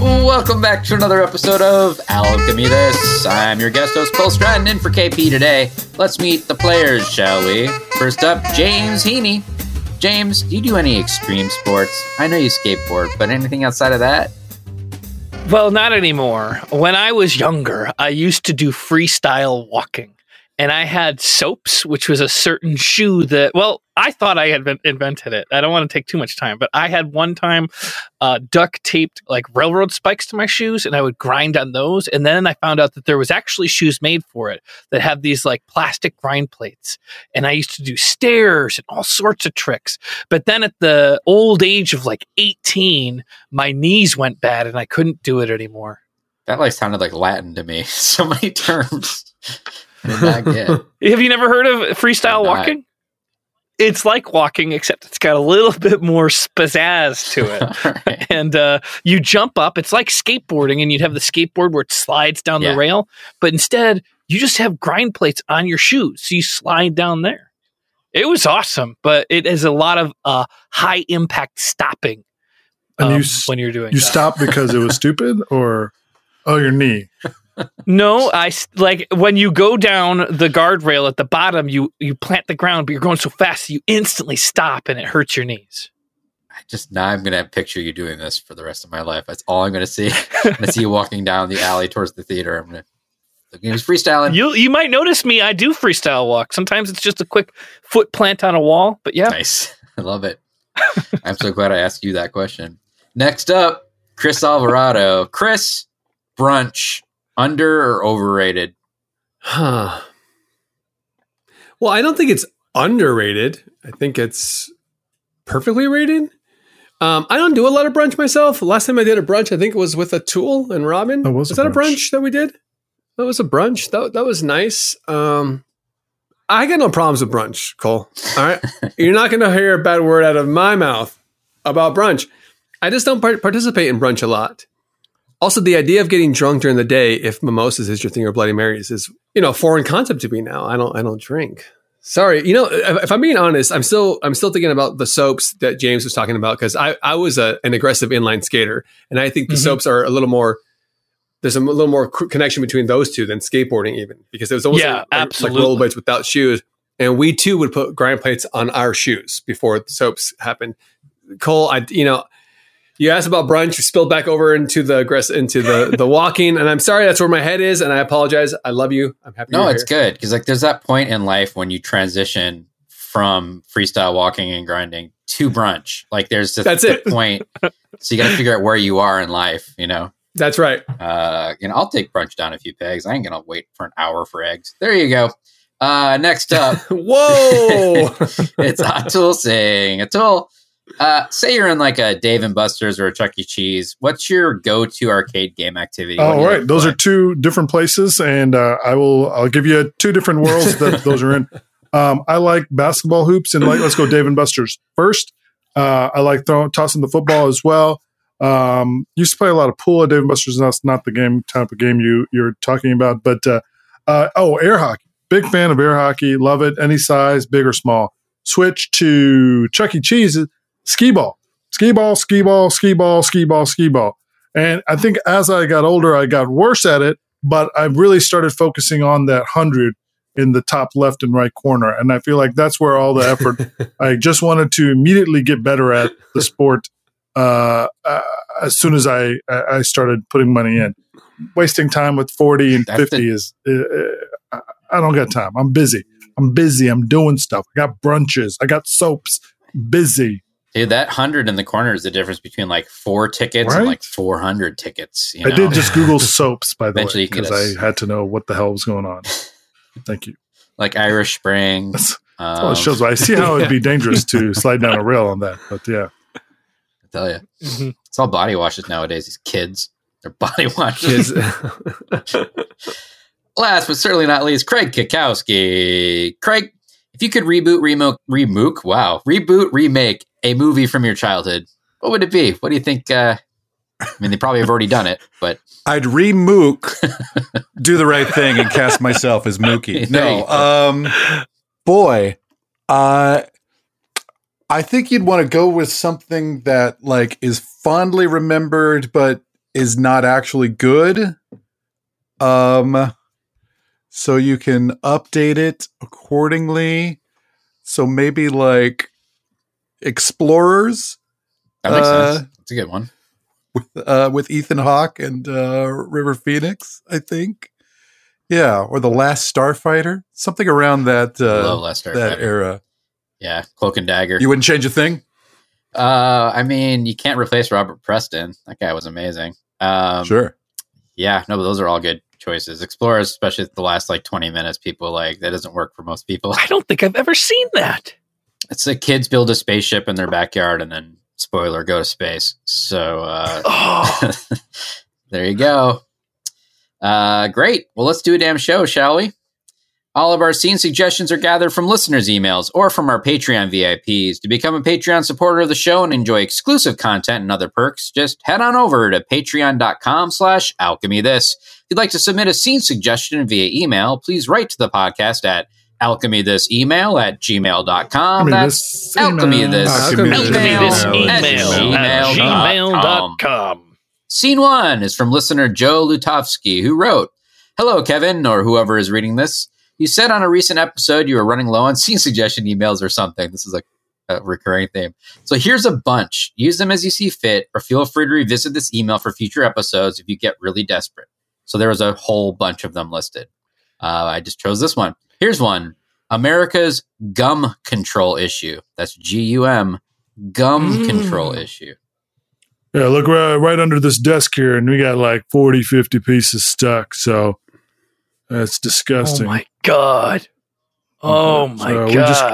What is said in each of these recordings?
Welcome back to another episode of Alchemy I'm your guest host, Cole Stratton, in for KP today. Let's meet the players, shall we? First up, James Heaney. James, do you do any extreme sports? I know you skateboard, but anything outside of that? Well, not anymore. When I was younger, I used to do freestyle walking and I had soaps, which was a certain shoe that, well, I thought I had invented it. I don't want to take too much time, but I had one time uh, duct taped like railroad spikes to my shoes, and I would grind on those. And then I found out that there was actually shoes made for it that have these like plastic grind plates. And I used to do stairs and all sorts of tricks. But then at the old age of like 18, my knees went bad and I couldn't do it anymore. That like sounded like Latin to me. so many terms. Have you never heard of freestyle walking? It's like walking, except it's got a little bit more pizzazz to it. right. And uh, you jump up. It's like skateboarding, and you'd have the skateboard where it slides down yeah. the rail, but instead you just have grind plates on your shoes, so you slide down there. It was awesome, but it is a lot of uh, high impact stopping. Um, you, when you're doing you that. stop because it was stupid, or oh your knee no, I like when you go down the guardrail at the bottom, you you plant the ground, but you're going so fast you instantly stop and it hurts your knees. I just now I'm gonna picture you doing this for the rest of my life. That's all I'm gonna see. I'm gonna see you walking down the alley towards the theater. I'm gonna he was freestyling. You you might notice me. I do freestyle walk. Sometimes it's just a quick foot plant on a wall, but yeah, nice. I love it. I'm so glad I asked you that question. Next up, Chris Alvarado. Chris brunch under or overrated? Huh. Well, I don't think it's underrated. I think it's perfectly rated. Um, I don't do a lot of brunch myself. Last time I did a brunch, I think it was with Atul and Robin. That was a that a brunch. brunch that we did? That was a brunch. That that was nice. Um, I got no problems with brunch, Cole. All right, you're not going to hear a bad word out of my mouth about brunch. I just don't part- participate in brunch a lot. Also, the idea of getting drunk during the day, if mimosas is your thing or Bloody Marys, is you know a foreign concept to me now. I don't I don't drink. Sorry, you know if, if I'm being honest, I'm still I'm still thinking about the soaps that James was talking about because I I was a, an aggressive inline skater, and I think the Mhm. soaps are a little more. There's a little more connection between those two than skateboarding, even because it was almost Yeah, like, like rollerblades without shoes. And we too would put grind plates on our shoes before the soaps happened. Cole, I you know you asked about brunch, you spilled back over into the aggress- into the the walking, and I'm sorry that's where my head is, and I apologize. I love you. I'm happy. No, it's here. good because like there's that point in life when you transition from freestyle walking and grinding to brunch. Like there's just That's the it. point. So you got to figure out where you are in life. You know, That's right. uh, you know, I'll take brunch down a few pegs. I ain't gonna wait for an hour for eggs. There you go. Uh, next up, Whoa! it's Atul Singh. Atul, uh, say you're in like a Dave and Buster's or a Chuck E. Cheese. What's your go-to arcade game activity? What do like those play? are two different places, and uh, I will I'll give you two different worlds that those are in. Um, I like basketball hoops, and like let's go Dave and Buster's first. Uh, I like throwing tossing the football as well. Um, used to play a lot of pool at Dave and Buster's. and That's not the game type of game you you're talking about, but uh, uh, oh, air hockey. Big fan of air hockey. Love it. Any size, big or small. Switch to Chuck E. Cheese. Skee ball, skee ball, skee ball, skee ball, skee ball, skee ball. And I think as I got older, I got worse at it, but I really started focusing on that 100 in the top left and right corner. And I feel like that's where all the effort, I just wanted to immediately get better at the sport uh, uh, as soon as I, I started putting money in. Wasting time with 40 and That's 50 is, uh, uh, I don't got time. I'm busy. I'm busy. I'm doing stuff. I got brunches. I got soaps. Busy. Dude, that hundred in the corner is the difference between like four tickets and like four hundred tickets. You I did just Google soaps, by the way, you can get because I had to know what the hell was going on. Thank you. like Irish Spring. That's, that's Um, all it shows. I see how it'd be dangerous to slide down a rail on that, but yeah. I tell you, Mhm. it's all body washes nowadays. These kids, they're body washes. Last but certainly not least, Craig Cackowski. Craig, if you could reboot, remake, remook, wow, reboot, remake a movie from your childhood, what would it be? What do you think? Uh, I mean, they probably have already done it, but I'd remook, do the right thing, and cast myself as Mookie. No, um, boy, uh, I think you'd want to go with something that like is fondly remembered, but is not actually good. Um, so you can update it accordingly. So maybe like Explorers that makes Uh, sense. It's a good one. uh, with Ethan Hawke and uh, River Phoenix, I think. Yeah, or the Last Starfighter, something around that uh, Love Last that era. Yeah, Cloak and Dagger. You wouldn't change a thing. Uh, I mean, you can't replace Robert Preston. That guy was amazing. Um, sure. Yeah, no, but those are all good choices. Explorers, especially the last like 20 minutes, people like that doesn't work for most people. I don't think I've ever seen that. It's the kids build a spaceship in their backyard and then spoiler go to space. So uh Oh, there you go. Uh great. Well, let's do a damn show, shall we? All of our scene suggestions are gathered from listeners' emails or from our Patreon VIPs. To become a Patreon supporter of the show and enjoy exclusive content and other perks, just head on over to patreon.com slash alchemy this. If you'd like to submit a scene suggestion via email, please write to the podcast at alchemy this email at gmail.com. Alchemy That's this alchemy email. this Alchemy Alchemy this email at at gmail.com. gmail.com. Scene one is from listener Joe Lutovsky, who wrote, Hello, Kevin, or whoever is reading this. You said on a recent episode you were running low on scene suggestion emails or something. This is a, a recurring theme. So here's a bunch. Use them as you see fit, or feel free to revisit this email for future episodes if you get really desperate. So there was a whole bunch of them listed. Uh, I just chose this one. Here's one America's gum control issue. That's G U M, gum Mm. control issue. Yeah, look right, right under this desk here, and we got like 40, 50 pieces stuck. So that's disgusting. Oh my god. Oh my So god! just-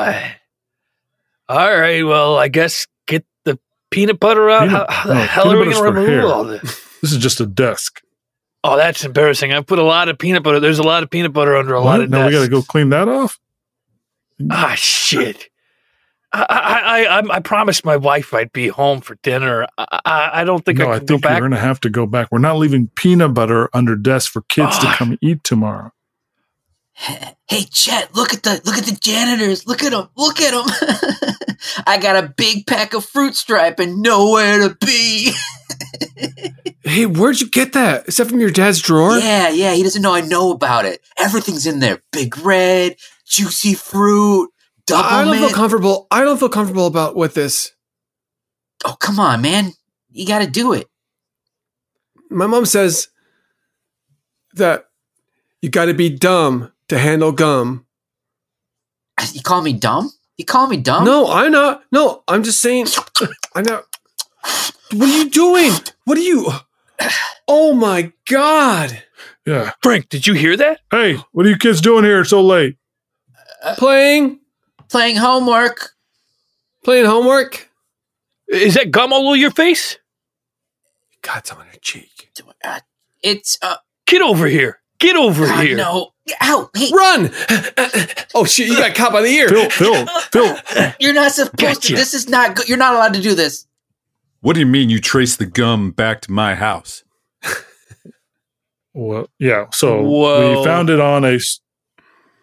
all right, well, I guess get the peanut butter out. Peanut- how, how the hell are we going to for remove hair. all this? This is just a desk. Oh, that's embarrassing. I put a lot of peanut butter. There's a lot of peanut butter under a lot What? of. Now we got to go clean that off. Ah, shit. I, I, I, I, promised my wife I'd be home for dinner. I, I, I don't think I. no, I I think go back. we're going to have to go back. We're not leaving peanut butter under desks for kids to Ah. come eat tomorrow. Hey, Chet, look at the look at the janitors. Look at them. Look at them. I got a big pack of fruit stripe and nowhere to be. Hey, where'd you get that? Is that from your dad's drawer? yeah, yeah. He doesn't know I know about it. Everything's in there. Big red, juicy fruit, double I don't feel comfortable. I don't feel comfortable about with this. oh, come on, man. You got to do it. My mom says that you got to be dumb to handle gum. You call me dumb? You call me dumb? No, I'm not. No, I'm just saying. I'm not. What are you doing? What are you? Oh my god! Yeah. Frank, did you hear that? Hey, what are you kids doing here so late? Playing, Playing homework. playing homework. Is that gum all over your face? Got some on your cheek. Uh, it's uh Get over here. Get over God, here. no. Ow, hey, Run! oh shit! You got caught by the ear. Phil, Phil, Phil. you're not supposed Gotcha. to. This is not good. You're not allowed to do this. What do you mean you trace the gum back to my house? Well, yeah. So Whoa. we found it on a.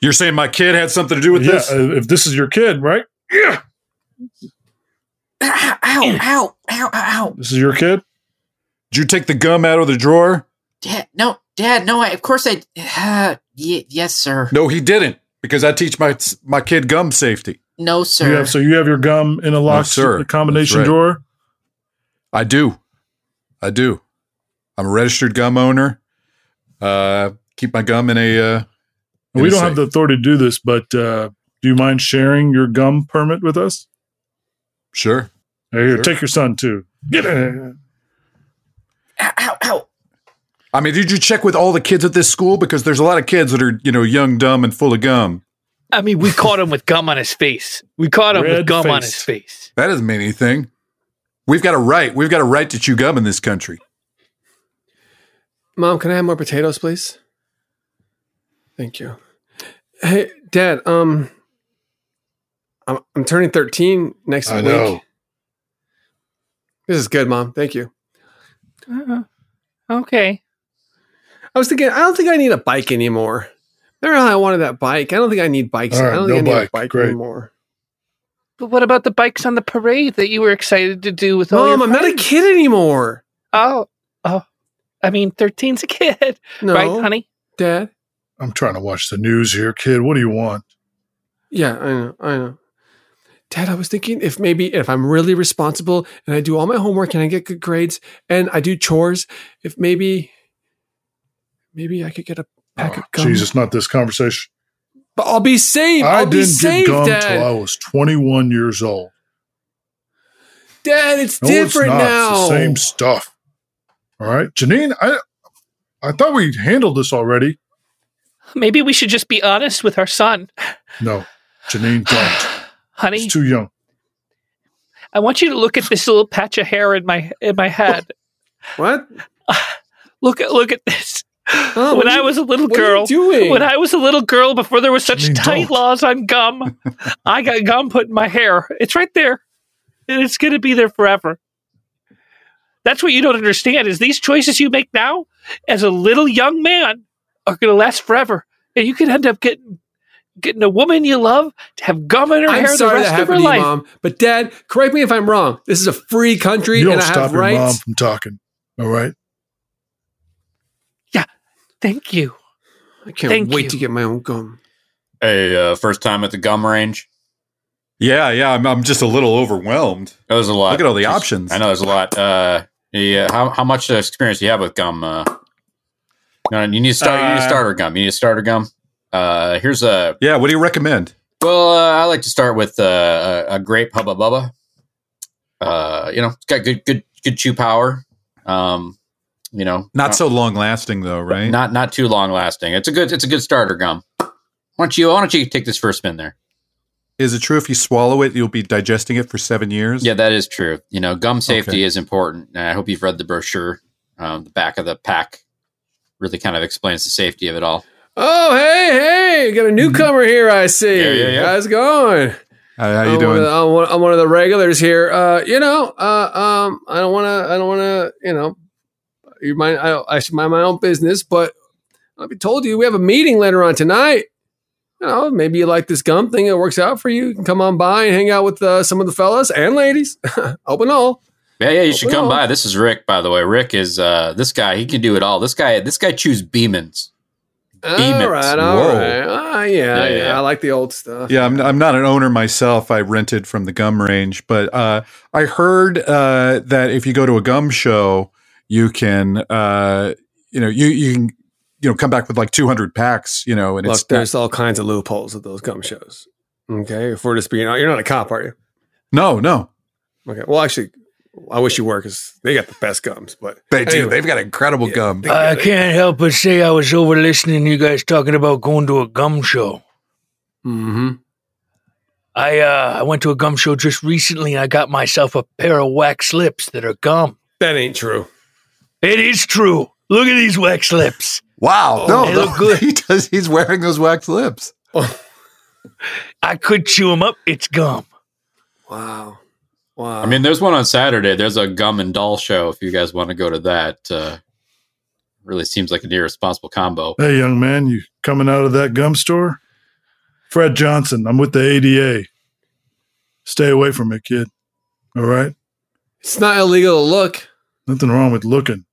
You're saying my kid had something to do with yeah, this? uh, if this is your kid, right? Yeah. Ow, ow, ow, ow, ow. This is your kid. Did you take the gum out of the drawer? Dad, no, Dad, no. I, of course I. Uh, y- yes, sir. No, he didn't, because I teach my my kid gum safety. No, You sir. have, so you have your gum in a locked sir. combination That's right. drawer. I do, I do. I'm a registered gum owner. Uh, keep my gum in a. Uh, in We a don't safe. have the authority to do this, but uh, do you mind sharing your gum permit with us? Sure. Hey, Here, Sure. take your son too. Get in. ow, ow, ow. I mean, did you check with all the kids at this school? Because there's a lot of kids that are, you know, young, dumb, and full of gum. I mean, we caught him with gum on his face. We caught him with Red gum on his face. That doesn't mean anything. We've got a right. We've got a right to chew gum in this country. Mom, can I have more potatoes, please? Thank you. Hey, Dad. Um, I'm I'm turning 13 next I week. know. This is good, Mom. Thank you. Uh, okay. I was thinking, I don't think I need a bike anymore. Remember how I wanted that bike? I don't think I need bikes. All right, I don't no think I need bike. a bike Great. anymore. But what about the bikes on the parade that you were excited to do with all your Mom, I'm not a kid anymore. Oh, oh. I mean, 13's a kid, No, right, honey? Dad. I'm trying to watch the news here, kid. What do you want? Yeah, I know, I know. Dad, I was thinking if maybe if I'm really responsible and I do all my homework and I get good grades and I do chores, if maybe maybe I could get a pack Oh, of gum. Jesus, not this conversation. But I'll be saved. I I'll didn't safe, get gum Dad. till I was 21 years old. Dad, it's No, different it's not. now. It's the same stuff. All right, Janine. I I thought we handled this already. Maybe we should just be honest with our son. No, Janine, don't. Honey, He's too young. I want you to look at this little patch of hair in my in my head. What? Look at look at this. Oh, when I was a little what are you girl, doing? when I was a little girl before there was such Janine, tight don't. laws on gum, I got gum put in my hair. It's right there, and it's going to be there forever. That's what you don't understand is these choices you make now as a little young man are going to last forever, and you could end up getting getting a woman you love to have gum in her I'm hair the sorry that rest of her happened to you, life. Mom. But Dad, correct me if I'm wrong. This is a free country You don't and I stop have your mom from talking. All right. Thank you. I can't Thank wait you. to get my own gum. Hey, uh, first time at the gum range. Yeah, yeah. I'm, I'm just a little overwhelmed. That was a lot. Look at all the Just- options. I know there's a lot. Uh, yeah. How how much uh, experience do you have with gum? Uh, no, you need to start. you need a Uh, starter gum. You need a starter gum. Uh, here's a. Yeah. What do you recommend? Well, uh, I like to start with uh, a, a grape Hubba Bubba. Uh, you know, it's got good good good chew power. Um, you know, Not so long lasting though, right? not not too long lasting. It's a good it's a good starter gum. Why don't you? Why don't you take this first spin there? Is it true if you swallow it, you'll be digesting it for seven years? Yeah, that is true. You know, gum safety Okay. is important. And I hope you've read the brochure. Um, the back of the pack really kind of explains the safety of it all. Oh, hey, hey, got a newcomer here. I see. Yeah, yeah, yeah. How's it going? How, how you I'm doing? One the, I'm, one, I'm one of the regulars here. Uh, you know, uh, um, I don't want to. I don't want to. You know, you mind? I, I should mind my own business. But I'll be told you we have a meeting later on tonight. You know, maybe you like this gum thing. It works out for you. You can come on by and hang out with uh, some of the fellas and ladies. Open all. Yeah, yeah, you should come all. by. This is Rick, by the way. Rick is uh, this guy. He can do it all. This guy, this guy chews Beemans. All Beemans. right, all Whoa. right. Ah, yeah, Yeah, yeah, yeah. I like the old stuff. Yeah, I'm, I'm not an owner myself. I rented from the gum range, but uh, I heard uh, that if you go to a gum show, you can, uh, you know, you you can, you know, come back with like 200 packs, you know, and Look, it's there's all kinds of loopholes at those gum shows. Okay, if we're just being, you're not a cop, are you? no, no, Okay. Well, actually, I wish you were because they got the best gums. But they do. They've got incredible gum. I can't help but say I was over listening to you guys talking about going to a gum show. mm-hmm. I uh, I went to a gum show just recently and I got myself a pair of wax lips that are gum. that ain't true. It is true. Look at these wax lips. Wow, no, they no, look good. He does. He's wearing those wax lips. I could chew them up. It's gum. Wow. Wow. I mean, there's one on Saturday. There's a gum and doll show. If you guys want to go to that, uh, really seems like an irresponsible combo. Hey, young man, you coming out of that gum store? Fred Johnson, I'm with the ADA. Stay away from it, kid. All right? it's not illegal to look. Nothing wrong with looking.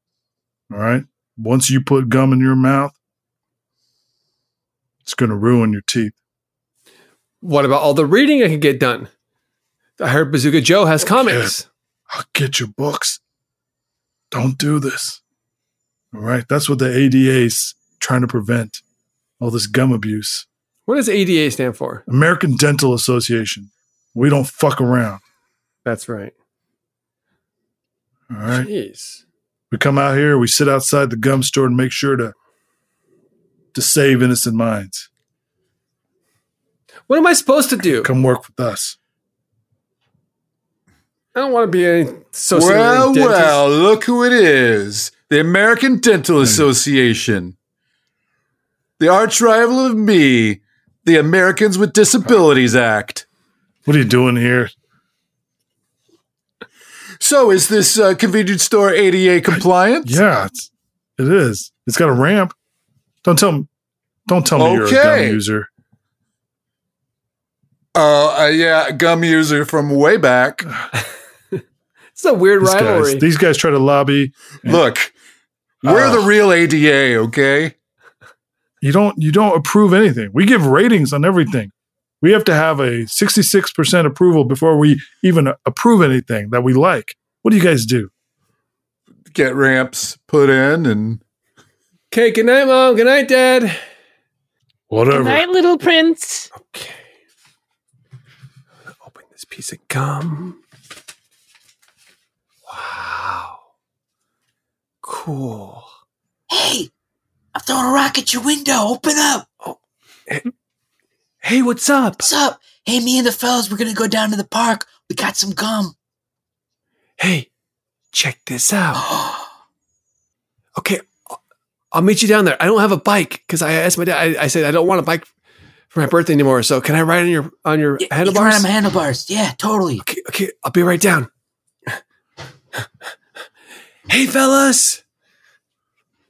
All right? Once you put gum in your mouth, it's going to ruin your teeth. What about all the reading I can get done? I heard Bazooka Joe has comics. I'll get your books. Don't do this. All right? That's what the ADA's trying to prevent all this gum abuse. What does ADA stand for? American Dental Association. We don't fuck around. That's right. All right? Jeez. We come out here, we sit outside the gum store and make sure to to save innocent minds. What am I supposed to do? Come work with us. I don't want to be any associated well, dentist. well, look who it is. The American Dental hmm. Association. The arch rival of me, the Americans with Disabilities Act. What are you doing here? So, is this uh, convenience store ADA compliant? Yeah, it's, it is. It's got a ramp. Don't tell me. Don't tell me you're a gum user. Uh, uh, yeah, gum user from way back. It's a weird These rivalry. guys, these guys try to lobby. Look, we're Uh, the real ADA, okay? You don't. You don't approve anything. We give ratings on everything. We have to have a 66% approval before we even approve anything that we like. What do you guys do? Get ramps put in and okay, good night, Mom. Good night, Dad. Whatever. Good night, little prince. Okay. Open this piece of gum. Wow. Cool. Hey, I'm throwing a rock at your window. Open up. Oh. Hey, what's up? What's up? Hey, me and the fellas, we're gonna go down to the park. We got some gum. Hey, check this out. Okay, I'll- I'll meet you down there. I don't have a bike because I asked my dad. I, I said I don't want a bike for my birthday anymore. So can I ride on your on your Yeah, you can handlebars? ride on my handlebars. Yeah, totally. Okay, okay, I'll be right down. hey, fellas.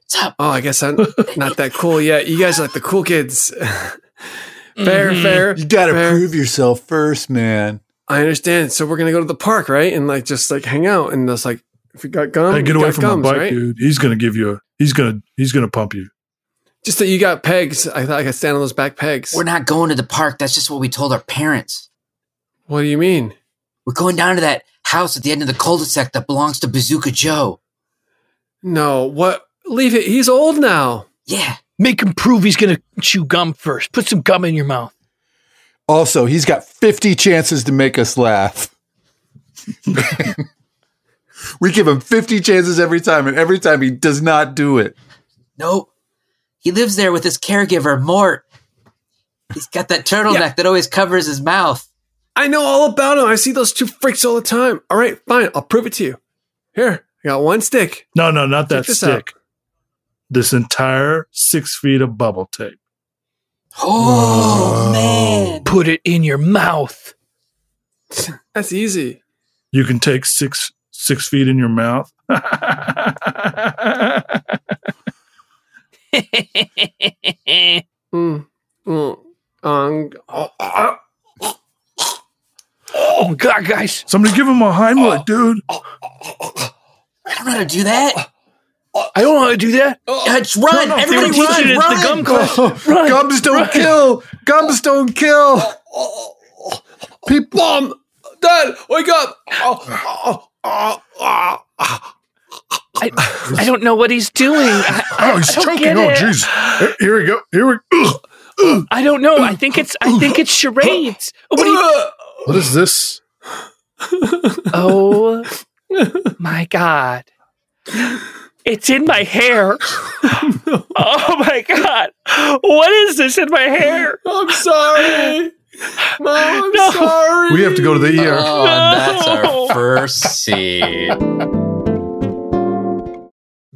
What's up? Oh, I guess I'm not that cool yet. You guys are like the cool kids. fair, Mhm. fair. you got to fair. prove yourself first, man. I understand. So we're gonna go to the park, right? And like just like hang out and just like if you got gum, Hey, get away got from gums, my bike, right? dude. He's gonna give you a. He's gonna. He's gonna pump you. Just that you got pegs. I thought I could stand on those back pegs. We're not going to the park. That's just what we told our parents. What do you mean? We're going down to that house at the end of the cul-de-sac that belongs to Bazooka Joe. No, what? Leave it. He's old now. Yeah. Make him prove he's gonna chew gum first. Put some gum in your mouth. Also, he's got 50 chances to make us laugh. we give him 50 chances every time, and every time he does not do it. Nope. He lives there with his caregiver, Mort. He's got that turtleneck that always covers his mouth. I know all about him. I see those two freaks all the time. All right, fine. I'll prove it to you. Here, I got one stick. No, no, not that Check this stick. This entire six feet of bubble tape. Oh, man. Put it in your mouth. That's easy. You can take six six feet in your mouth. Mm, mm, um, oh, oh, Oh God, guys! Somebody give him a Heimlich, dude. I don't know how to do that. I don't know how to do that. Let's run. no, they Everybody were teaching run. it at run. the gum class. Run, Gums don't run. kill. Gums don't kill. People. Mom, Dad, wake up! Oh, oh, oh, oh. I, I don't know what he's doing. I, I- Oh, he's I don't choking. get Oh, it. jeez. Here we go. Here we go. I don't know. I think it's I think it's charades. What do you, What is this? oh my God! It's in my hair. Oh my God! What is this in my hair? I'm sorry. Mom, I'm No. sorry. We have to go to the ER. Oh, and that's our first seed.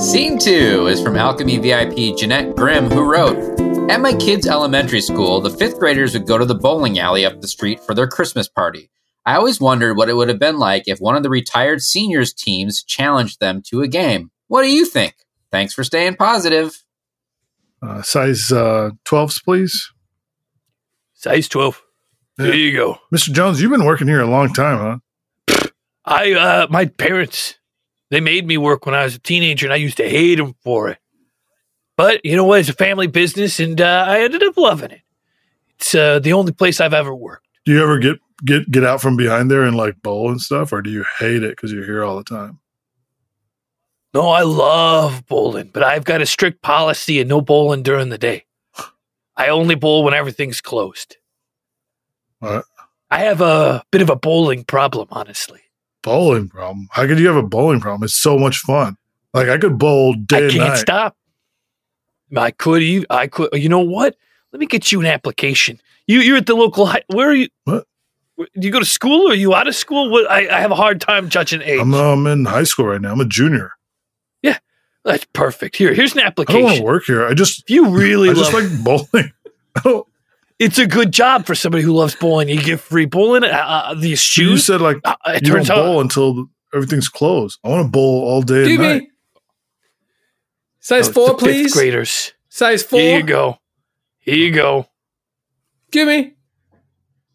Scene two is from Alchemy VIP Jeanette Grimm, who wrote At my kids' elementary school, the fifth graders would go to the bowling alley up the street for their Christmas party. I always wondered what it would have been like if one of the retired seniors teams challenged them to a game. What do you think? Thanks for staying positive. Uh, size uh, 12s, please. Size 12. There you go. Mr. Jones, you've been working here a long time, huh? I, uh, my parents, they made me work when I was a teenager and I used to hate them for it. But you know what? It's a family business and uh, I ended up loving it. It's uh, the only place I've ever worked. Do you ever get get get out from behind there and like bowl and stuff, or do you hate it because you're here all the time? No, I love bowling, but I've got a strict policy of no bowling during the day. I only bowl when everything's closed. What? I have a bit of a bowling problem, honestly. Bowling problem? How could you have a bowling problem? It's so much fun. Like I could bowl day I and can't night. stop. I could. ev- I could. You know what? Let me get you an application. You you're at the local. High, where are you? What? Do you go to school or are you out of school? What? I, I have a hard time judging age. I'm um, in high school right now. I'm a junior. yeah, that's perfect. Here, here's an application. I don't want to work here. I just If you really I just like bowling. I don't. It's a good job for somebody who loves bowling. You get free bowling. Uh, uh, these You shoes. said like Uh, it you don't turns out bowl until everything's closed. I want to bowl all day and Give night. me size Oh, four, the fifth please. graders. Size four. Here you go. Here you go. Give me.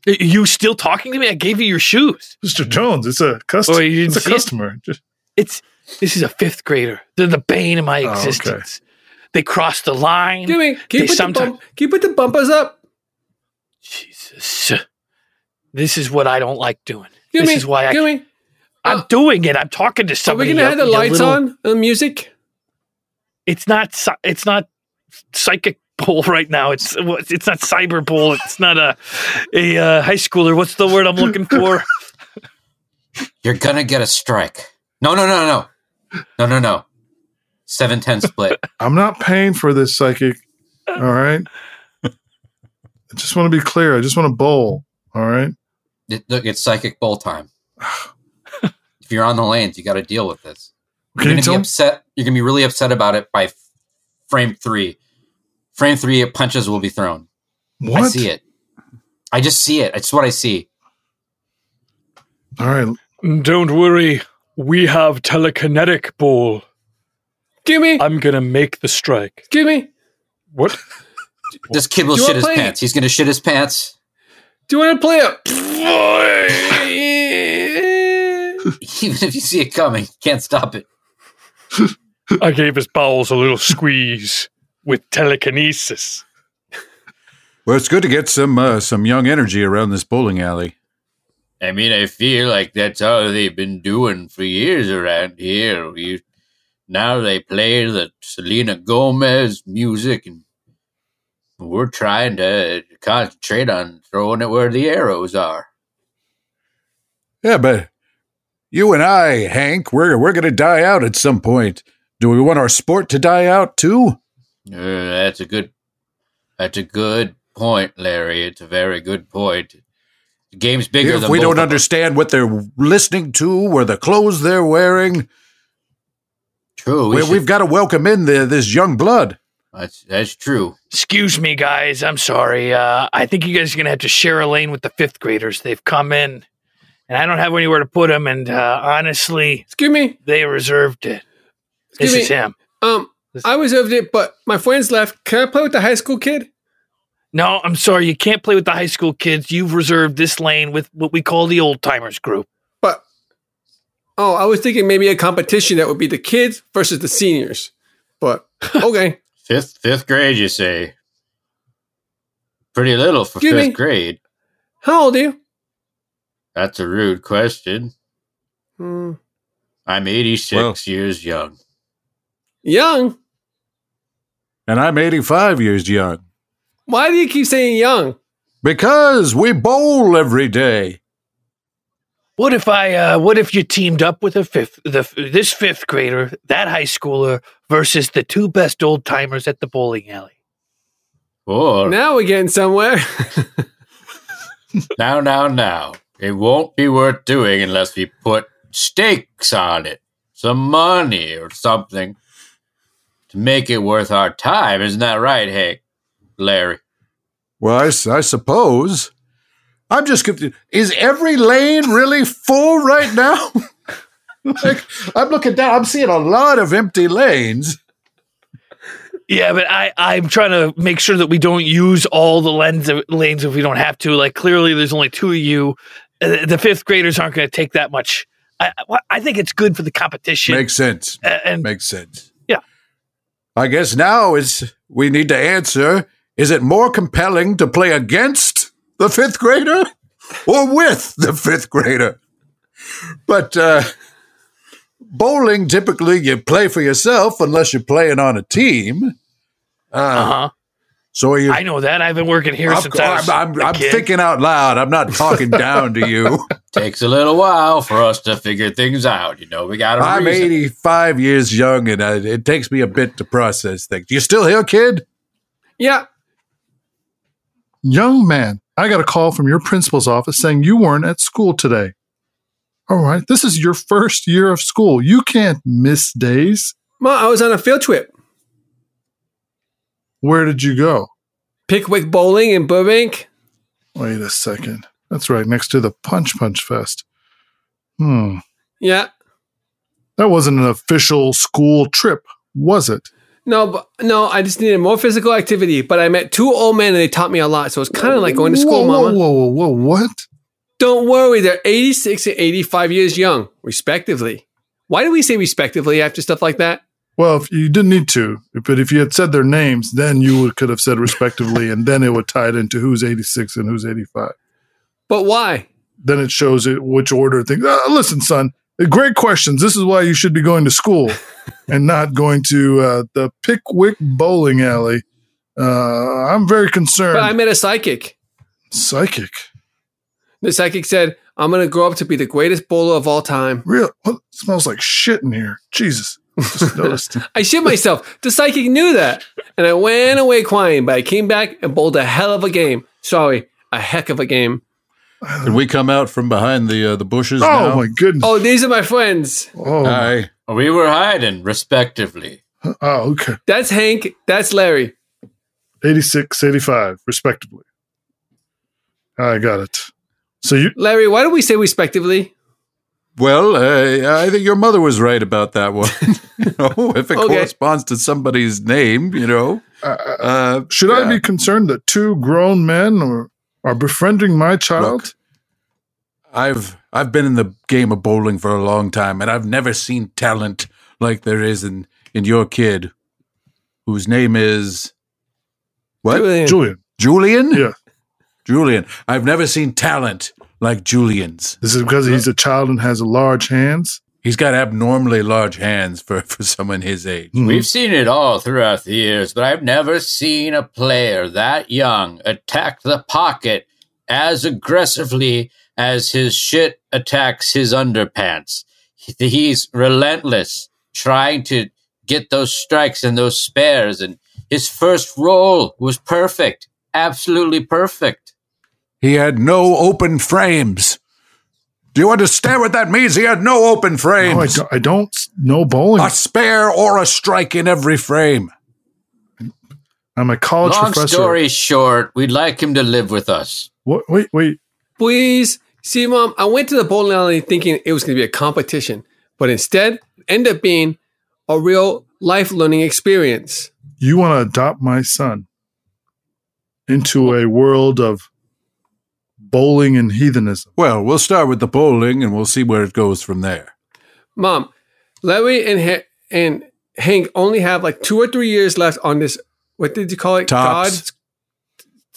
Y- You still talking to me? I gave you your shoes. Mr. Jones, it's a customer. Oh, it's a see it? customer. Just It's this is a fifth grader. They're the bane of my Oh, okay. existence. They cross the line. Give me. Can you, They put the bump, can you put the bumpers up? Jesus. This is what I don't like doing. Give this me. is why I. Me. I'm doing it. I'm talking to somebody. Are we gonna have the lights little- on? The music. It's not. It's not psychic bowl right now. It's it's not cyber bowl. It's not a a uh, high schooler. What's the word I'm looking for? You're gonna get a strike. No, no, no, no, no, no, no. Seven ten split. I'm not paying for this psychic. All right. I just want to be clear. I just want to bowl. All right. It- look, it's psychic bowl time. if you're on the lanes, you got to deal with this. You're Can gonna be tell? upset. You're gonna be really upset about it by f- frame three. Frame three, punches will be thrown. What? I see it. I just see it. It's what I see. All right. Don't worry. We have telekinetic bowl. Give me. I'm gonna make the strike. Give me. What? This kid will Do shit his play- pants. He's gonna shit his pants. Do you want to play a? Even if you see it coming, can't stop it. I gave his bowels a little squeeze with telekinesis. Well, it's good to get some uh, some young energy around this bowling alley. I mean, I feel like that's all they've been doing for years around here. You, now they play the Selena Gomez music, and we're trying to concentrate on throwing it where the arrows are. Yeah, but you and I, Hank, we're we're gonna die out at some point. Do we want our sport to die out too? Uh, that's a good. That's a good point, Larry. It's a very good point. The game's bigger if than we don't understand what they're listening to or the clothes they're wearing, True, we we've got to welcome in the, this young blood. That's that's true. Excuse me, guys. I'm sorry. Uh, I think you guys are gonna have to share a lane with the fifth graders. They've come in and I don't have anywhere to put them. And uh, honestly, excuse me, they reserved it. Excuse this me. is him. Um, I reserved it, but my friends left. Can I play with the high school kid? No, I'm sorry, you can't play with the high school kids. You've reserved this lane with what we call the old timers group. But oh, I was thinking maybe a competition that would be the kids versus the seniors. But okay, Fifth fifth grade, you say? Pretty little for Excuse fifth me? grade. how old are you? That's a rude question. Hmm. I'm 86 years young. Young. And I'm 85 years young. Why do you keep saying young? Because we bowl every day. What if I? Uh, what if you teamed up with a fifth, the this fifth grader, that high schooler, versus the two best old timers at the bowling alley? Or Now we're getting somewhere. now, now, now. It won't be worth doing unless we put stakes on it, some money or something to make it worth our time. Isn't that right, Hank? Larry. Well, I suppose. I'm just confused. Is every lane really full right now? like, I'm looking down, I'm seeing a lot of empty lanes. Yeah, but I I'm trying to make sure that we don't use all the lens lanes if we don't have to. Like clearly, there's only two of you. Uh, The fifth graders aren't going to take that much. I I- think it's good for the competition. Makes sense. A- and Makes sense. Yeah. I guess now is we need to answer is it more compelling to play against the fifth grader or with the fifth grader? But uh, bowling, typically you play for yourself unless you're playing on a team. Uh, uh-huh. So you, I know that. I've been working here I'm, since I was I'm, I'm, a I'm kid. thinking out loud. I'm not talking down to you. Takes a little while for us to figure things out. You know, we got I'm 85 years young, and uh, it takes me a bit to process things. You still here, kid? yeah. Young man, I got a call from your principal's office saying you weren't at school today. All right, this is your first year of school. You can't miss days. Well, I was on a field trip. Where did you go? Pickwick Bowling in Burbank. Wait a second. That's right next to the Punch Punch Fest. Hmm. Yeah. That wasn't an official school trip, was it? No, but no, I just needed more physical activity. But I met two old men and they taught me a lot. So it's kind of like going to school, whoa, Mama. Whoa, whoa, whoa, whoa, what? Don't worry, they're 86 and 85 years young, respectively. Why do we say respectively after stuff like that? Well, if you didn't need to, but if you had said their names, then you would, could have said respectively, and then it would tie it into who's 86 and who's 85. But why? Then it shows it which order things. Uh, listen, son, great questions. This is why you should be going to school and not going to uh, the Pickwick Bowling Alley. Uh, I'm very concerned. But I met a psychic. Psychic. The psychic said, I'm going to grow up to be the greatest bowler of all time. Real? What smells like shit in here? Jesus. I shit myself. The psychic knew that. And I went away crying, but I came back and bowled a hell of a game. Sorry, a heck of a game. Did we come out from behind the uh, the bushes? Oh now? my goodness. Oh, these are my friends. Oh, Hi. We were hiding, respectively. oh, okay. That's Hank. That's Larry. 86, 85, respectively. I got it. So you, Larry, why do we say respectively? Well, uh, I think your mother was right about that one. you know, if it Okay. corresponds to somebody's name, you know. Uh, should I be concerned that two grown men are, are befriending my child? Look, I've I've been in the game of bowling for a long time, and I've never seen talent like there is in in your kid, whose name is what? Julian. Julian. Julian. Yeah. Julian. I've never seen talent like Julian's. This is because he's a child and has large hands. He's got abnormally large hands for for someone his age. Hmm. We've seen it all throughout the years, but I've never seen a player that young attack the pocket as aggressively as his shit attacks his underpants. He's relentless, trying to get those strikes and those spares, and his first roll was perfect, absolutely perfect. He had no open frames. Do you understand what that means? He had no open No, I frames. don't, I don't know bowling. a spare or a strike in every frame. I'm a college Long professor. story short, we'd like him to live with us. What, wait, wait. Please See, mom, I went to the bowling alley thinking it was going to be a competition, but instead, it ended up being a real life learning experience. You want to adopt my son into a world of bowling and heathenism. Well, we'll start with the bowling and we'll see where it goes from there. Mom, Larry and ha- and Hank only have like two or three years left on this. What did you call it? Tops. God's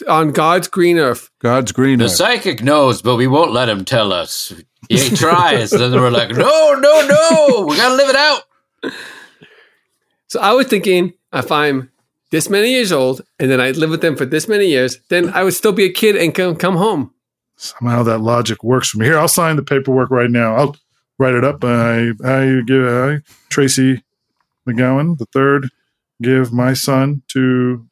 on God's green earth. God's green The earth. The psychic knows, but we won't let him tell us. He tries. then we're like, no, no, no. We got to live it out. So I was thinking if I'm this many years old and then I live with them for this many years, then I would still be a kid and come come home. Somehow that logic works for me. Here, I'll sign the paperwork right now. I'll write it up. I, I give I, Tracy McGowan the third. Give my son to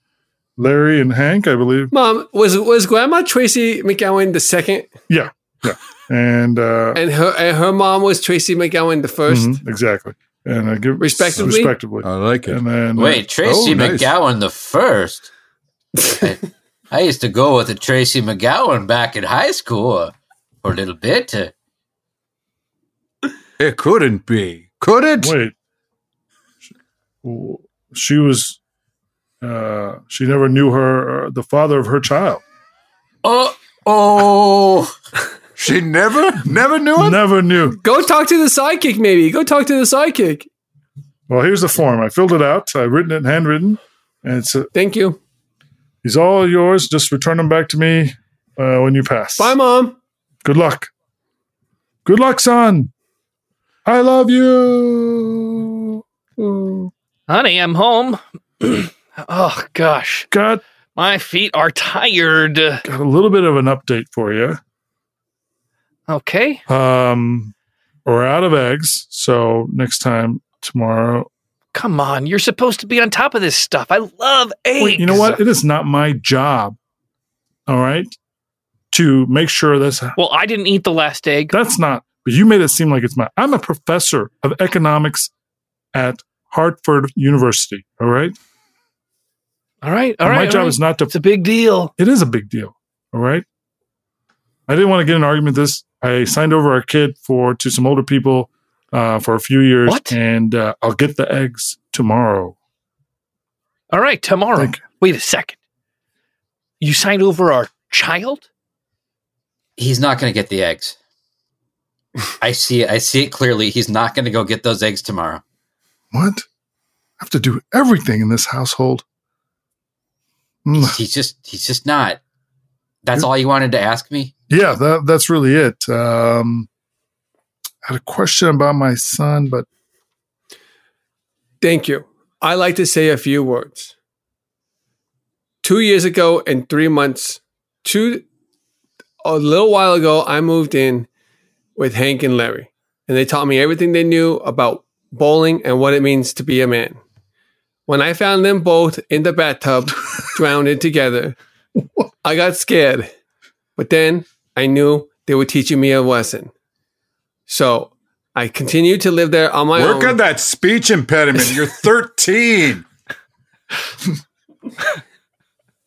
Larry and Hank, I believe. Mom, was was Grandma Tracy McGowan the second, Yeah, yeah, and uh, and her and her mom was Tracy McGowan the 1st mhm, exactly. And I give Respectively? respectively. I like it. And then uh, Wait, Tracy Oh, nice. McGowan the first. I, I used to go with a Tracy McGowan back in high school for a little bit. It couldn't be. Could it? wait, she was. Uh, she never knew her uh, the father of her child. oh, oh. She never, never knew it. Never knew. Go talk to the sidekick, maybe. Go talk to the sidekick. Well, here's the form. I filled it out. I've written it handwritten, and it's uh, Thank you. He's all yours. Just return them back to me uh, when you pass. Bye, mom. Good luck. Good luck, son. I love you. Honey, I'm home. oh gosh, Got my feet are tired. got a little bit of an update for you. Okay. Um, we're out of eggs, so next time tomorrow. Come on, you're supposed to be on top of this stuff. I love eggs. Wait, you know what? It is not my job. All right, to make sure this. Well, I didn't eat the last egg. That's not. But you made it seem like it's my. I'm a professor of economics at Hartford University. All right. All right, all right. my job right. is not to. It's a big deal. It is a big deal. All right. I didn't want to get an argument. This I signed over our kid for to some older people uh, for a few years, What? and uh, I'll get the eggs tomorrow. All right, tomorrow. Thank. Wait a second. You signed over our child? He's not going to get the eggs. I see it. I see it clearly. He's not going to go get those eggs tomorrow. What? I have to do everything in this household. Mm, He's just, he's just not. That's all you wanted to ask me? Yeah, that, that's really it. Um, I had a question about my son, but Thank you. I like to say a few words. Two years ago and three months, two a little while ago, I moved in with Hank and Larry, and they taught me everything they knew about bowling and what it means to be a man. When I found them both in the bathtub, drowned together, I got scared. But then I knew they were teaching me a lesson. So I continued to live there on my Work own. on that speech impediment. You're 13.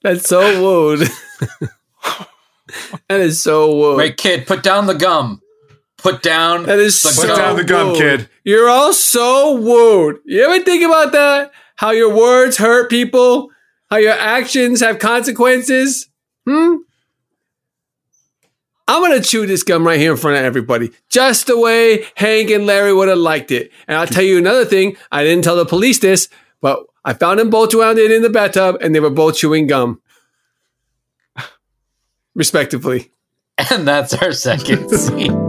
That's so wooed. that is so wooed. Wait, kid, put down the gum. Put down That is the so Put down the gum, wooed. kid. You're all so wooed. You ever think about that? How your words hurt people? How your actions have consequences? Hmm? I'm gonna chew this gum right here in front of everybody, just the way Hank and Larry would have liked it. And I'll tell you another thing. I didn't tell the police this, but I found them both drowned in the bathtub, and they were both chewing gum, respectively. And that's our second scene.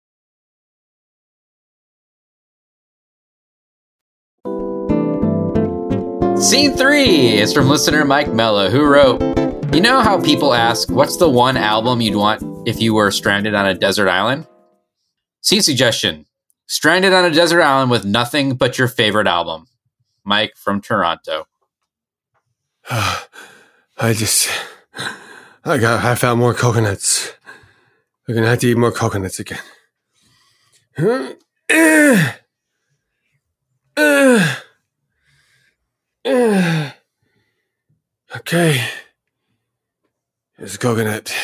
Scene three is from listener Mike Mello, who wrote, You know how people ask, what's the one album you'd want if you were stranded on a desert island? Scene suggestion Stranded on a desert island with nothing but your favorite album. Mike from Toronto. I just, I got, I found more coconuts. We're gonna have to eat more coconuts again. Eh. Eh. Okay. It's a coconut.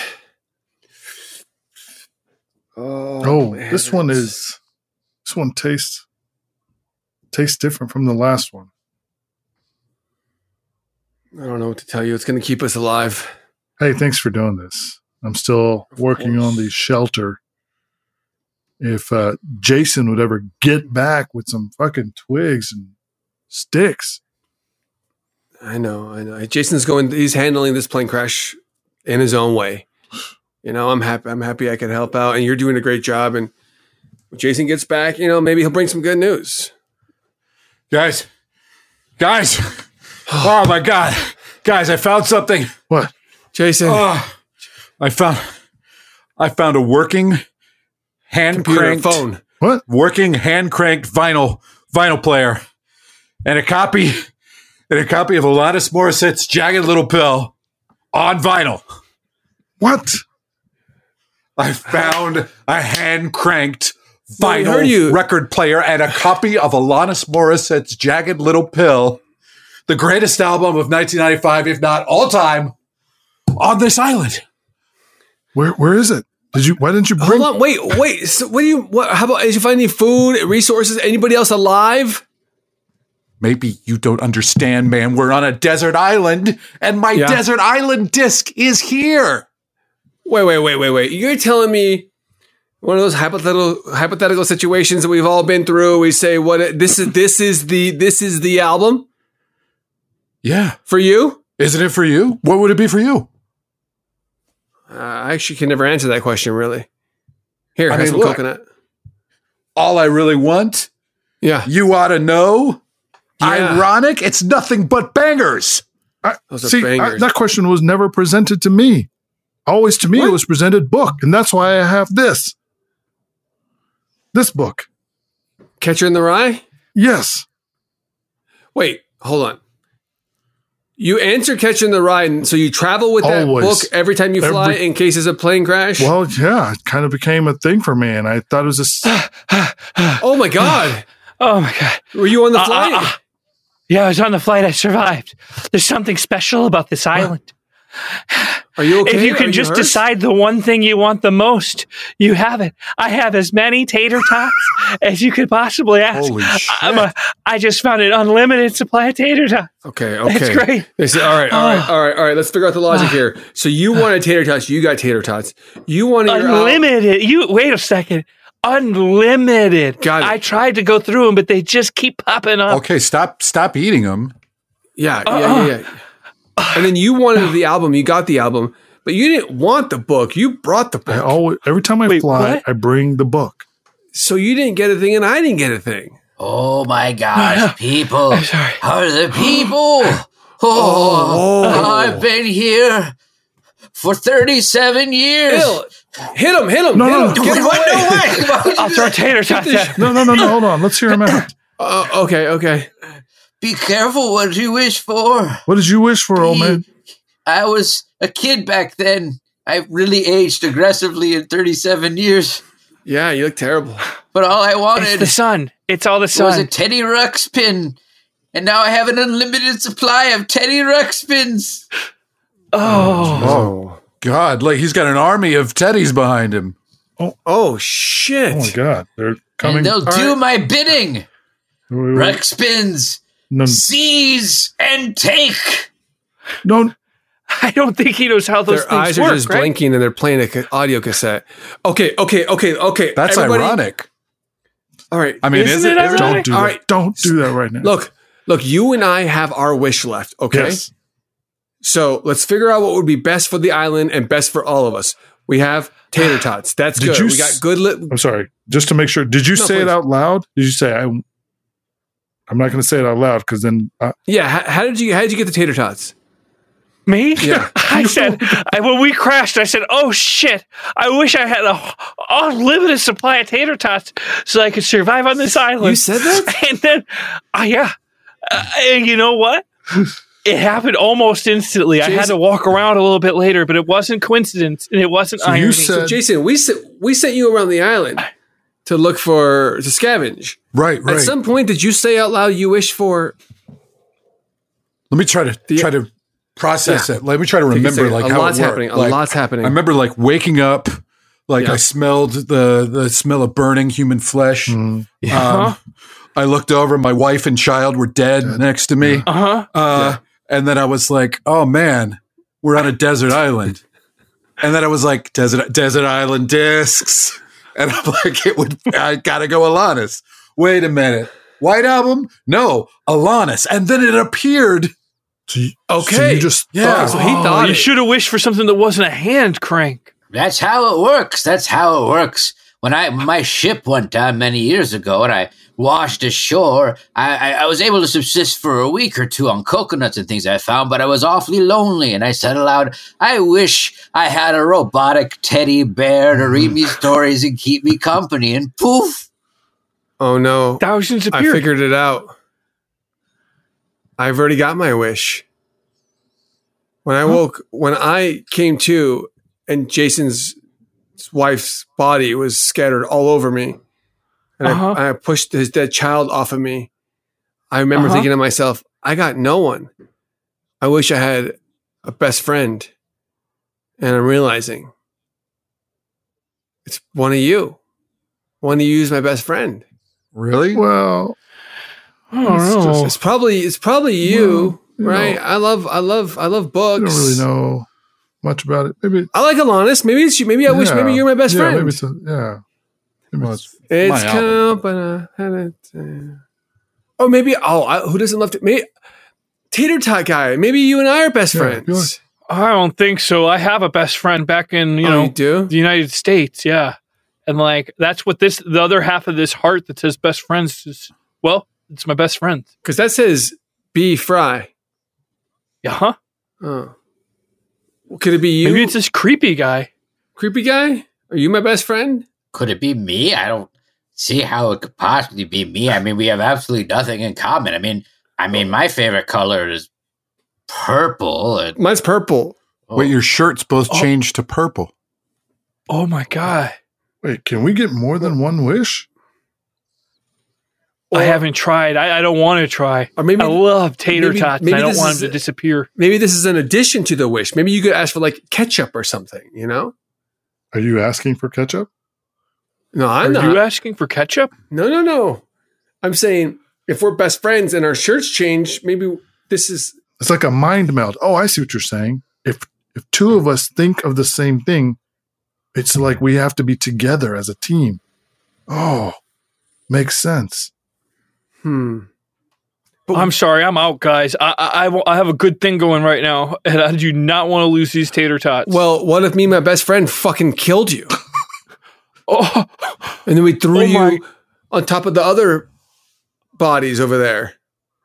Oh, this one is this one tastes tastes different from the last one. I don't know what to tell you. It's going to keep us alive. Hey, thanks for doing this. I'm still working on the shelter. If uh, Jason would ever get back with some fucking twigs and sticks. I know, I know. Jason's going. He's handling this plane crash in his own way. You know, I'm happy. I'm happy I could help out, and you're doing a great job. And when Jason gets back, you know, maybe he'll bring some good news. Guys, guys, oh my god, guys, I found something. What, Jason? Oh, I found, I found a working hand cranked phone. What? Working hand cranked vinyl vinyl player, and a copy, and a copy of Alanis Morissette's "Jagged Little Pill" on vinyl. What? I found a hand cranked vinyl heard you- record player and a copy of Alanis Morissette's Jagged Little Pill, the greatest album of 1995, if not all time, on this island. Where where is it? Did you? Why didn't you bring? Hold on, wait, wait. So what do you? What? How about? Did you find any food, resources? Anybody else alive? Maybe you don't understand, man. We're on a desert island, and my Yeah. desert island disc is here. Wait, wait, wait, wait, wait. You're telling me one of those hypothetical hypothetical situations that we've all been through. We say, "What? This is this is the this is the album Yeah. for you." Isn't it for you? What would it be for you? Uh, I actually can never answer that question. Really. Here, I have mean, some look. coconut. All I really want, Yeah, you ought to know. Yeah. Ironic, it's nothing but bangers. I, Those are see, I- that question was never presented to me. Always to me, it was presented book, and that's why I have this. This book. Catcher in the Rye. Yes. Wait, hold on. You answer Catcher in the Rye, and so you travel with that Always. book every time you fly Every- in case there's a plane crash. Well, yeah, it kind of became a thing for me, and I thought it was just. oh my god! Oh my god! Were you on the Uh, uh, flight? uh. Yeah, I was on the flight. I survived. There's something special about this island. Are you okay? If you Are can just decide the one thing you want the most, you have it. I have as many tater tots as you could possibly ask. Holy I'm a, I just found an unlimited supply of tater tots. Okay, okay. It's great. They say, all right, all right, oh. all right, all right. Let's figure out the logic ah. here. So you wanted tater tots, you got tater tots. You wanted your al- Unlimited. You wait a second. Unlimited. Got it. I tried to go through them, but they just keep popping up. Okay, stop stop eating them. yeah, yeah, Uh-uh. yeah, yeah. And then you wanted the album, you got the album, but you didn't want the book. You brought the I book. always every time I Wait, fly, what? I bring the book. So you didn't get a thing, and I didn't get a thing. Oh my gosh, people. I'm sorry. How are the people? Oh, oh, I've been here for 37 years. Ew. Hit him, hit him, No, hit no, him. no. Get him away. No way. Why would you I'll throw that? tater tots at No, no, no, no. Hold on. Let's hear him out. Uh, okay, okay. Be careful what you wish for. What did you wish for, old man? I was a kid back then. I really aged aggressively in 37 years. Yeah, you look terrible. But all I It's wanted the sun. It's all the sun. It was a sun. Teddy Ruxpin. And now I have an unlimited supply of Teddy Ruxpins. oh. Oh God! Like he's got an army of teddies behind him. Oh oh shit! Oh my god, they're coming. And they'll do right. my bidding. Wait, wait, wait. Ruxpins, No, seize and take. no, I don't think he knows how those Their things eyes work. are just right? blinking and they're playing an ca- audio cassette. Okay, okay, okay, okay. That's Everybody- ironic. All right. I mean, Isn't is it it? Is it? ironic? don't do All that. right. Don't do that right now. Look, look. You and I have our wish left. Okay. Yes. So let's figure out what would be best for the island and best for all of us. We have tater tots. That's Did good. you we got good. Li- I'm sorry. Just to make sure, did you No, say it out loud? Did you say I? I'm not going to say it out loud because then uh, yeah. How, how did you? How did you get the tater tots? Me? Yeah. I said I, when we crashed. I said, "Oh shit! I wish I had a unlimited supply of tater tots so I could survive on this island." You said that? and then, uh, yeah, uh, and you know what? It happened almost instantly. I had to walk around a little bit later, but it wasn't coincidence and it wasn't So you irony. said- So Jason, we sent we sent you around the island to look for to scavenge. Right, right. At some point, did you say out loud you wish for? Let me try to The- try to process Yeah. it. Let me try to remember second. like A how lot's it worked. happening. A Like, lot's happening. I remember like waking up, like Yeah. I smelled the the smell of burning human flesh. Uh-huh. Um, I looked over, my wife and child were dead, next to me. Uh huh. Uh, And then I was like, oh man, we're on a desert island. and then I was like, Desert Desert Island Discs. And I'm like, it would I gotta go Alanis. Wait a minute. White album? No, Alanis. And then it appeared. Okay. you just Yeah. So he Oh, thought you should have wished for something that wasn't a hand crank. That's how it works. That's how it works. When I my ship went down many years ago and I washed ashore, I, I, I was able to subsist for a week or two on coconuts and things I found, but I was awfully lonely and I said aloud, I wish I had a robotic teddy bear to read me stories and keep me company. And poof, Oh no. Thousands I figured it out. I've already got my wish. When I woke, when I came to, and Jason's wife's body was scattered all over me, and Uh-huh. I, I pushed his dead child off of me. I remember Uh-huh. thinking to myself, I got no one. I wish I had a best friend. And I'm realizing it's one of you. One of you is my best friend. Really? Well, I don't know. It's probably it's probably you, Well, you right? know. I love I love I love I books. don't really know much about it. Maybe I like Alanis. Maybe it's you. Maybe I wish maybe you're my best yeah, friend. Maybe it's a, yeah. Maybe Well, it's- it's it's my album. company. uh, Oh, maybe. Oh, I, who doesn't love to? Maybe Tater Tot guy. Maybe you and I are best Yeah, friends. I don't think so. I have a best friend back in, you Oh, know, you do? the United States. Yeah. And like, that's what this, the other half of this heart that says best friends is, well, it's my best friend. Because that says B Fry. Yeah. Huh? Oh. Well, could it be you? Maybe it's this creepy guy. creepy guy. Are you my best friend? could it be me? I don't see how it could possibly be me. I mean, we have absolutely nothing in common. I mean, I mean, my favorite color is purple. And, Mine's purple. Oh. Wait, your shirts both Oh. changed to purple. Oh my God. wait, can we get more than one wish? I haven't tried. I, I don't want to try. Or maybe I love tater maybe- tots. maybe I don't this want is- them to disappear. Maybe this is an addition to the wish. Maybe you could ask for like ketchup or something. You know? Are you asking for ketchup? No, I'm Are not. Are you asking for ketchup? No, no, no. I'm saying if we're best friends and our shirts change, maybe this is It's like a mind meld. Oh, I see what you're saying. If if two of us think of the same thing, it's like we have to be together as a team. Oh, makes sense. Hmm. I'm sorry. I'm out, guys. I, I, I have a good thing going right now, and I do not want to lose these tater tots. Well, what if me and my best friend fucking killed you? oh, And then we threw Oh you on top of the other bodies over there.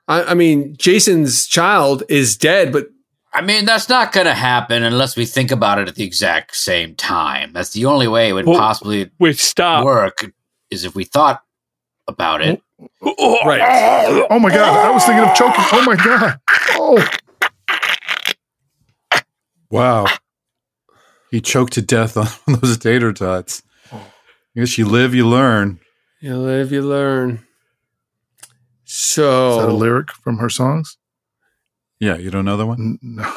I, I mean, Jason's child is dead, but I mean, that's not going to happen unless we think about it at the exact same time. That's the only way it would Well, possibly wait, stop. work is if we thought about it. Oh, right. Oh my god, I was thinking of choking. Oh my god. Oh, Wow. He choked to death on those tater tots. I guess you live, you learn. you live, you learn. So Is that a lyric from her songs? Yeah, you don't know the one? No.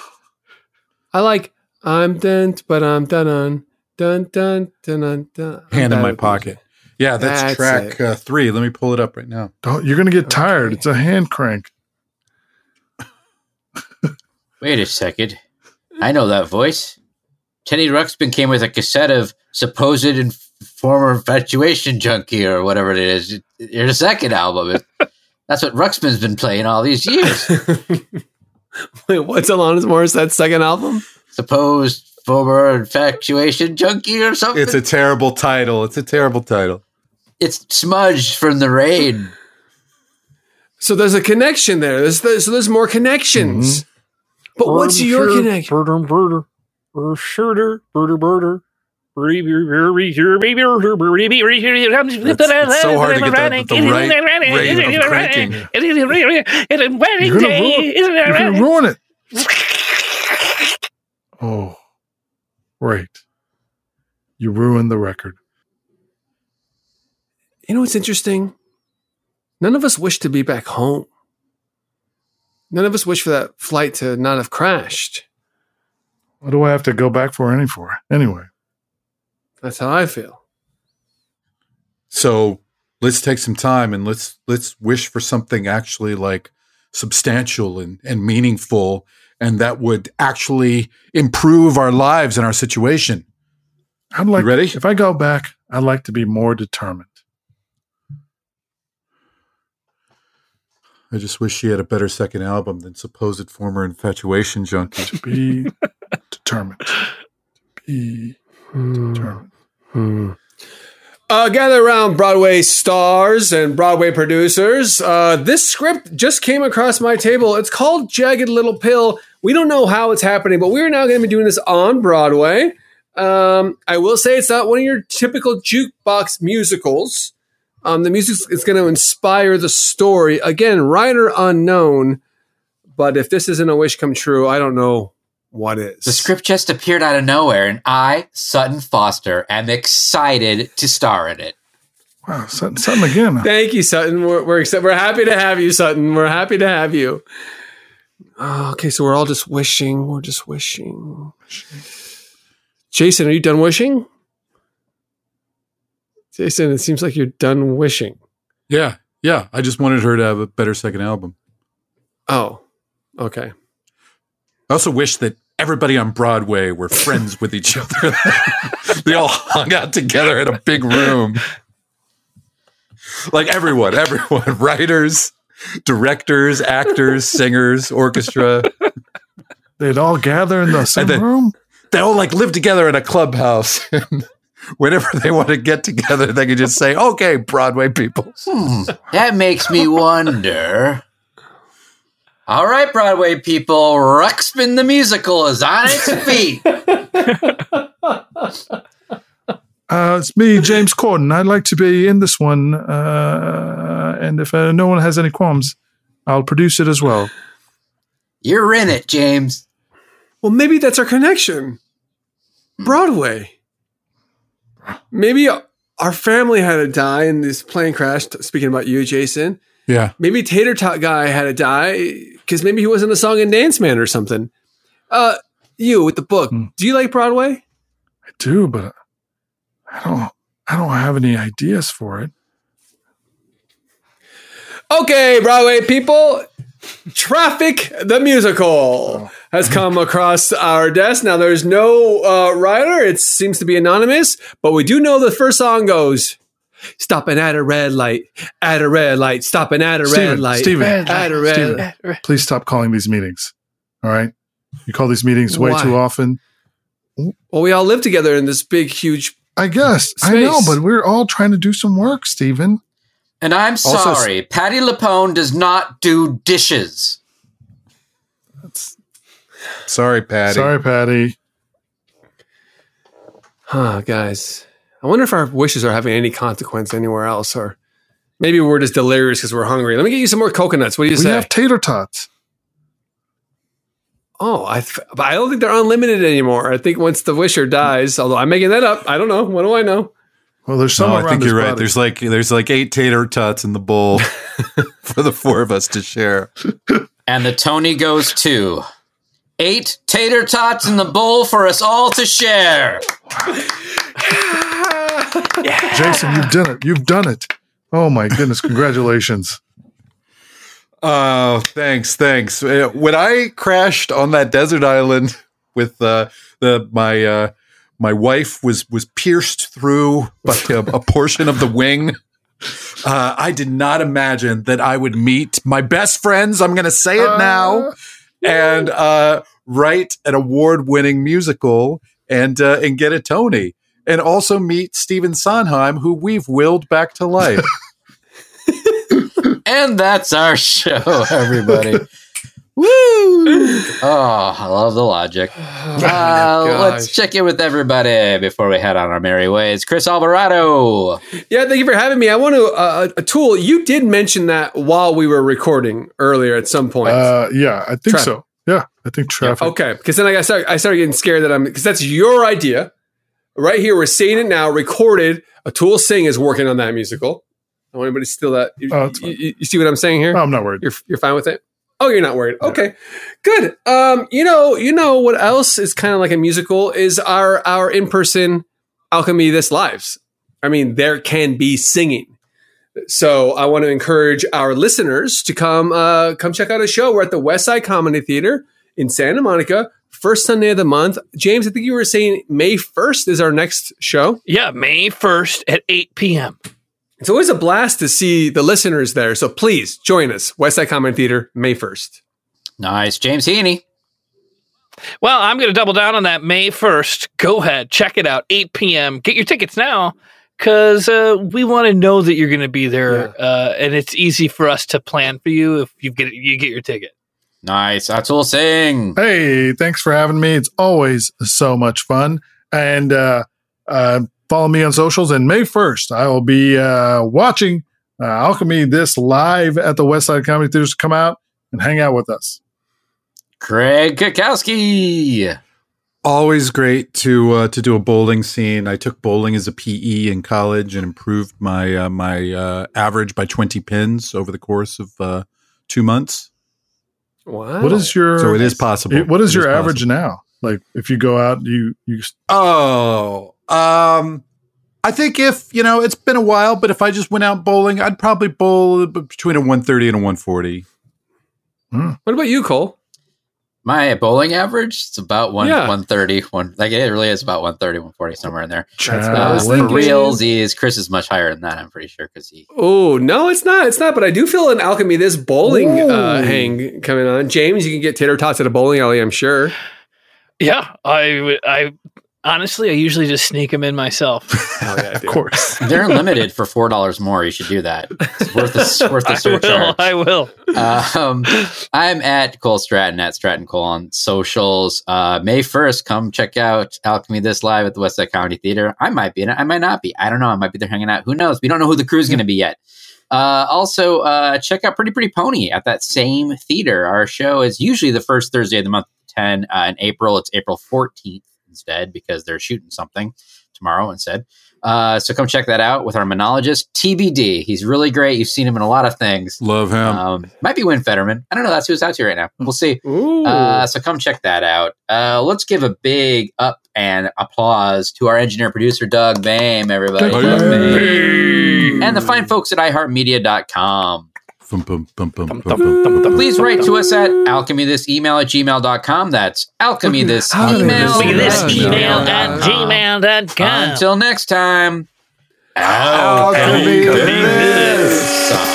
I like I'm done, but I'm done on dun dun dun dun dun. Hand in my pocket. Yeah, that's, That's track uh, three. Let me pull it up right now. Don't you're gonna get tired. Okay. It's a hand crank. Wait a second. I know that voice. Teddy Ruxpin came with a cassette of supposed and former infatuation junkie or whatever it is. Your second album. That's what Ruxpin's been playing all these years. Wait, what's Alanis Morissette's second album? Supposed former infatuation junkie or something. It's a terrible title. It's a terrible title. It's smudged from the rain. So there's a connection there. There's, there's so there's more connections. But what's your connection? Birder, birder, birder, shooter, birder, birder. It's- it's so hard to get that- the right rate of cranking. You're gonna ruin, you're gonna ruin it. Oh, great. You ruined the record. You know what's interesting? None of us wish to be back home. None of us wish for that flight to not have crashed. What do I have to go back for any for? Anyway. That's how I feel. So let's take some time and let's let's wish for something actually like substantial and, and meaningful and that would actually improve our lives and our situation. I'd like, You ready? If I go back, I'd like to be more determined. I just wish she had a better second album than supposed former infatuation junkie. To be determined. Be determined. Hmm. Uh, gather around Broadway stars and Broadway producers. Uh, this script just came across my table. It's called Jagged Little Pill. We don't know how it's happening, but we're now going to be doing this on Broadway. Um, I will say it's not one of your typical jukebox musicals. Um, the music is going to inspire the story. Again, writer unknown, but if this isn't a wish come true, I don't know what is. The script just appeared out of nowhere, and I, Sutton Foster, am excited to star in it. Wow, something, something again. Thank you, Sutton. We're we're, exci- we're happy to have you, Sutton. We're happy to have you. Oh, okay, so we're all just wishing. We're just wishing. Jason, are you done wishing? Jason, it seems like you're done wishing. Yeah, yeah. I just wanted her to have a better second album. Oh, okay. I also wish that everybody on Broadway were friends with each other. they all hung out together in a big room. Like everyone, everyone, writers, directors, actors, singers, orchestra. They'd all gather in the same then- room. They all like live together in a clubhouse. And whenever they want to get together, they can just say, okay, Broadway people. Hmm, that makes me wonder. All right, Broadway people, Ruxpin the musical is on its feet. Uh, it's me, James Corden. I'd like to be in this one. Uh, and if uh, no one has any qualms, I'll produce it as well. You're in it, James. Well, maybe that's our connection. Broadway. Maybe our family had to die in this plane crash. Speaking about you, Jason. Yeah. Maybe Tater Tot guy had to die because maybe he wasn't a song and dance man or something. Uh, you with the book. Do you like Broadway? I do, but I don't. I don't have any ideas for it. Okay, Broadway people. Traffic the musical has come across our desk. Now, there's no uh, writer. It seems to be anonymous, but we do know the first song goes. Stopping at a red light, at a red light, stopping at a red Steven, light, Steven, at a red Steven, light. please stop calling these meetings. All right, you call these meetings way Why? too often. Well, we all live together in this big, huge. I guess I know, but we're all trying to do some work, Steven. And I'm Also- sorry, Patti LuPone does not do dishes. Sorry, Patti. Sorry, Patti. Huh, guys. I wonder if our wishes are having any consequence anywhere else, or maybe we're just delirious because we're hungry. Let me get you some more coconuts. What do you we say? have tater tots. Oh, I, th- but I don't think they're unlimited anymore. I think once the wisher dies, although I'm making that up. I don't know. What do I know? Well, there's some No, I think you're right. There's like there's like eight tater tots in the bowl for the four of us to share. And the Tony goes to eight tater tots in the bowl for us all to share. Jason, you've done it. You've done it. Oh my goodness! Congratulations. Oh, thanks, thanks. Uh, When I crashed on that desert island with uh, the my uh, my wife was was pierced through by a, a portion of the wing. Uh, I did not imagine that I would meet my best friends. I'm going to say it now, and uh, write an award-winning musical and uh, and get a Tony, and also meet Stephen Sondheim, who we've willed back to life. And that's our show, everybody. Woo! Oh, I love the logic. Uh, let's check in with everybody before we head on our merry ways. Chris Alvarado. Yeah, thank you for having me. I want to uh, Atul. You did mention that while we were recording earlier at some point. Uh, yeah, I think Traffic. so. Yeah, I think traffic. Okay, because then I started, I started getting scared that I'm because that's your idea. Right here, we're seeing it now, recorded. Atul Singh is working on that musical. I want anybody to steal that. You, Oh, it's you- you- you see what I'm saying here? No, I'm not worried. You're you're fine with it. Oh, you're not worried. Okay, good. Um, you know, you know what else is kind of like a musical is our our in person alchemy this lives. I mean, there can be singing. So I want to encourage our listeners to come uh, come check out a show. We're at the Westside Comedy Theater in Santa Monica, first Sunday of the month. James, I think you were saying May 1st is our next show. Yeah, May 1st at 8 p.m. It's always a blast to see the listeners there. So please join us, Westside Comedy Theater, May 1st. Nice. James Heaney. Well, I'm going to double down on that May 1st. Go ahead, check it out, 8 p.m. Get your tickets now because uh, we want to know that you're going to be there, Yeah. uh, and it's easy for us to plan for you if you get you get your ticket. Nice. Atul Singh. Hey, thanks for having me. It's always so much fun. And uh, uh, follow me on socials. And May 1st, I will be uh, watching uh, Alchemy This live at the Westside Comedy Theaters. Come out and hang out with us. Craig Cackowski. Always great to uh, to do a bowling scene. I took bowling as a PE in college and improved my uh, my uh, average by twenty pins over the course of uh, two months. Wow. What is your So it is possible. What is It your is average now? Like if you go out, you you Oh, um, I think if you know it's been a while, but if I just went out bowling, I'd probably bowl between a one thirty and a one forty. What about you, Cole? My bowling average, it's about one Yeah. 130. One, like it really is about 130, 140, somewhere in there. That's what I Uh, was for realsies, Chris is much higher than that, I'm pretty sure, because he Oh no, it's not. It's not. But I do feel an alchemy this bowling uh, hang coming on. James, you can get tater tots at a bowling alley. I'm sure. Yeah, I I honestly I usually just sneak them in myself. Oh yeah, of course. they're unlimited for four dollars more. You should do that. It's worth the worth the I surcharge. will. I will. um, I'm at Cole Stratton at Stratton Cole on socials. Uh, May 1st, come check out Alchemy This live at the Westside Comedy Theater. I might be in it. I might not be. I don't know. I might be there hanging out. Who knows? We don't know who the crew's going to be yet. Uh, also, uh, check out Pretty Pretty Pony at that same theater. Our show is usually the first Thursday of the month, 10. Uh, in April, it's April 14th instead because they're shooting something tomorrow instead. Uh, so come check that out with our monologist, TBD. He's really great. You've seen him in a lot of things. Love him. Um, might be Win Fetterman. I don't know. That's who's out here right now. We'll see. Uh, so come check that out. Uh, let's give a big up and applause to our engineer producer, Doug Bame, everybody. Doug Doug Bame. And the fine folks at iHeartMedia.com. Please write to us at alchemythisemail at gmail.com. That's alchemythisemail Look at this email at gmail.com. Until next time, Alchemy this.